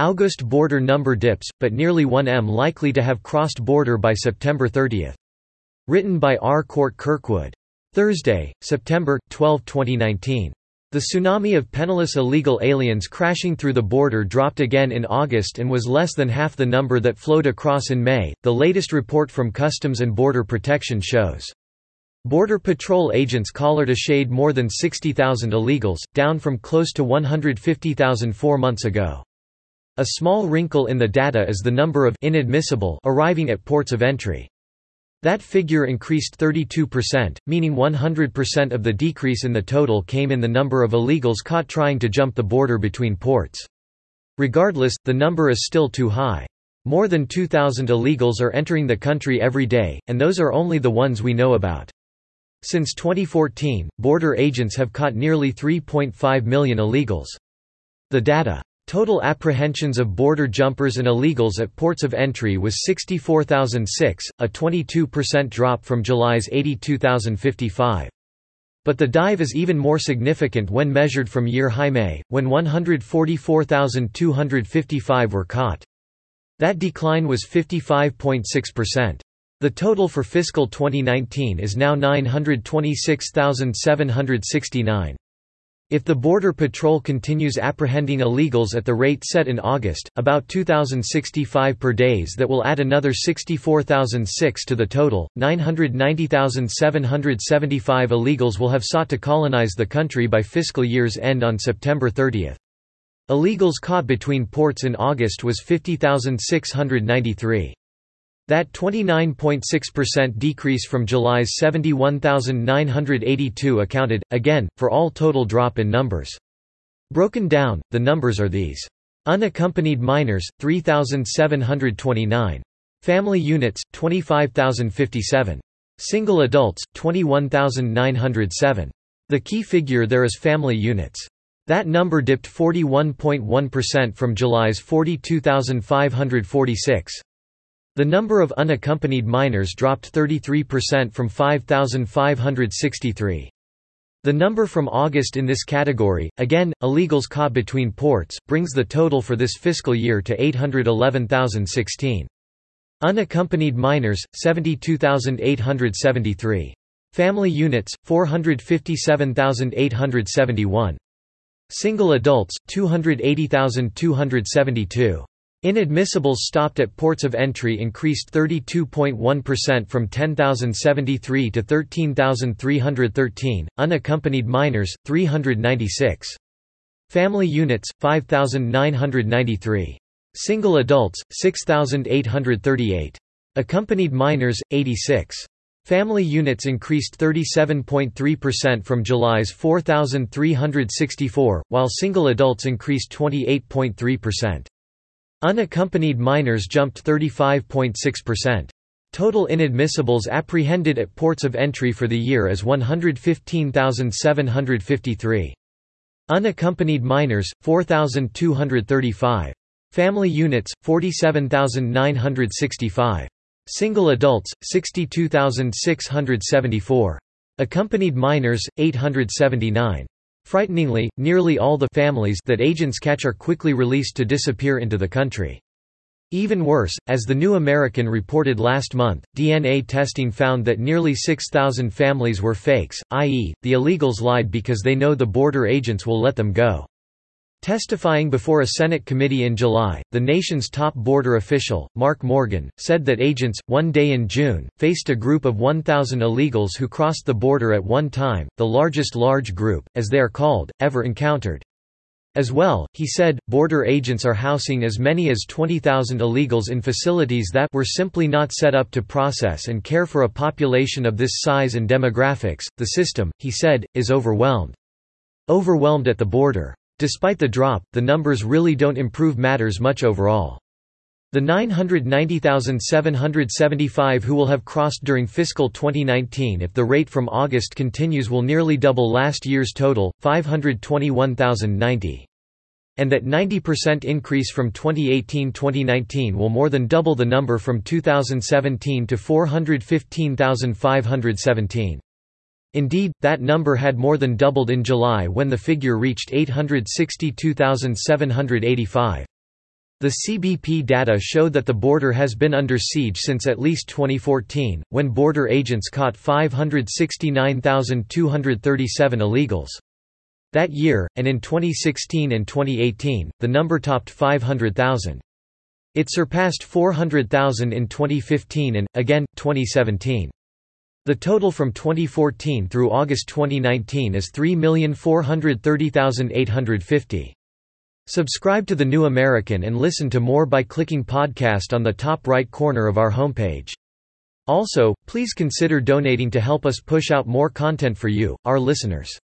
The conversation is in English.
August border number dips, but nearly 1m likely to have crossed border by September 30. Written by R. Cort Kirkwood. Thursday, September 12, 2019. The tsunami of penniless illegal aliens crashing through the border dropped again in August and was less than half the number that flowed across in May, the latest report from Customs and Border Protection shows. Border Patrol agents collared a shade more than 60,000 illegals, down from close to 150,000 four months ago. A small wrinkle in the data is the number of inadmissible arriving at ports of entry. That figure increased 32%, meaning 100% of the decrease in the total came in the number of illegals caught trying to jump the border between ports. Regardless, the number is still too high. More than 2,000 illegals are entering the country every day, and those are only the ones we know about. Since 2014, border agents have caught nearly 3.5 million illegals. The data Total apprehensions of border jumpers and illegals at ports of entry was 64,006, a 22% drop from July's 82,055. But the dive is even more significant when measured from year-high May, when 144,255 were caught. That decline was 55.6%. The total for fiscal 2019 is now 926,769. If the Border Patrol continues apprehending illegals at the rate set in August, about 2,065 per days that will add another 64,006 to the total. 990,775 illegals will have sought to colonize the country by fiscal year's end on September 30. Illegals caught between ports in August was 50,693. That 29.6% decrease from July's 71,982 accounted, again, for all total drop in numbers. Broken down, the numbers are these. Unaccompanied minors, 3,729. Family units, 25,057. Single adults, 21,907. The key figure there is family units. That number dipped 41.1% from July's 42,546. The number of unaccompanied minors dropped 33% from 5,563. The number from August in this category, again, illegals caught between ports, brings the total for this fiscal year to 811,016. Unaccompanied minors, 72,873. Family units, 457,871. Single adults, 280,272. Inadmissibles stopped at ports of entry increased 32.1% from 10,073 to 13,313, unaccompanied minors, 396. Family units, 5,993. Single adults, 6,838. Accompanied minors, 86. Family units increased 37.3% from July's 4,364, while single adults increased 28.3%. Unaccompanied minors jumped 35.6%. Total inadmissibles apprehended at ports of entry for the year is 115,753. Unaccompanied minors, 4,235. Family units, 47,965. Single adults, 62,674. Accompanied minors, 879. Frighteningly, nearly all the families that agents catch are quickly released to disappear into the country. Even worse, as the New American reported last month, DNA testing found that nearly 6,000 families were fakes, i.e., the illegals lied because they know the border agents will let them go. Testifying before a Senate committee in July, the nation's top border official, Mark Morgan, said that agents, one day in June, faced a group of 1,000 illegals who crossed the border at one time, the largest large group, as they are called, ever encountered. As well, he said, border agents are housing as many as 20,000 illegals in facilities that were simply not set up to process and care for a population of this size and demographics. The system, he said, is overwhelmed. Overwhelmed at the border. Despite the drop, the numbers really don't improve matters much overall. The 990,775 who will have crossed during fiscal 2019 if the rate from August continues will nearly double last year's total, 521,090. And that 90% increase from 2018-2019 will more than double the number from 2017 to 415,517. Indeed, that number had more than doubled in July when the figure reached 862,785. The CBP data show that the border has been under siege since at least 2014, when border agents caught 569,237 illegals. That year, and in 2016 and 2018, the number topped 500,000. It surpassed 400,000 in 2015 and, again, 2017. The total from 2014 through August 2019 is 3,430,850. Subscribe to The New American and listen to more by clicking podcast on the top right corner of our homepage. Also, please consider donating to help us push out more content for you, our listeners.